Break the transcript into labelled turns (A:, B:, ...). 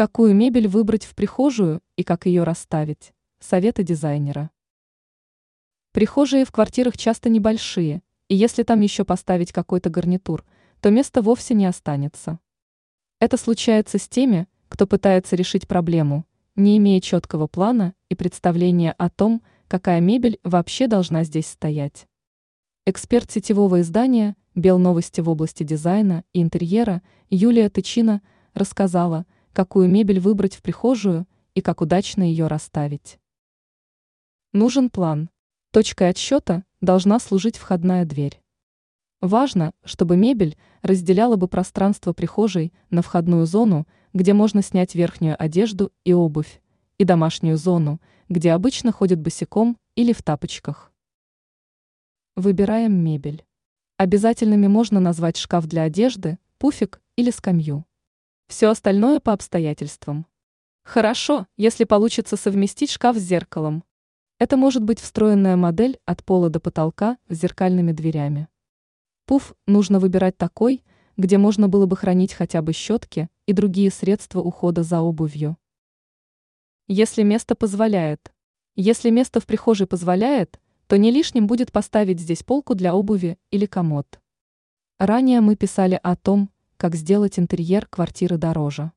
A: Какую мебель выбрать в прихожую и как ее расставить? Советы дизайнера. Прихожие в квартирах часто небольшие, и если там еще поставить какой-то гарнитур, то места вовсе не останется. Это случается с теми, кто пытается решить проблему, не имея четкого плана и представления о том, какая мебель вообще должна здесь стоять. Эксперт сетевого издания «Белновости» в области дизайна и интерьера Юлия Тычина рассказала, какую мебель выбрать в прихожую и как удачно ее расставить. Нужен план. Точкой отсчета должна служить входная дверь. Важно, чтобы мебель разделяла бы пространство прихожей на входную зону, где можно снять верхнюю одежду и обувь, и домашнюю зону, где обычно ходят босиком или в тапочках. Выбираем мебель. Обязательными можно назвать шкаф для одежды, пуфик или скамью. Все остальное по обстоятельствам. Хорошо, если получится совместить шкаф с зеркалом. Это может быть встроенная модель от пола до потолка с зеркальными дверями. Пуф нужно выбирать такой, где можно было бы хранить хотя бы щетки и другие средства ухода за обувью. Если место позволяет. Если место в прихожей позволяет, то не лишним будет поставить здесь полку для обуви или комод. Ранее мы писали о том, как сделать интерьер квартиры дороже.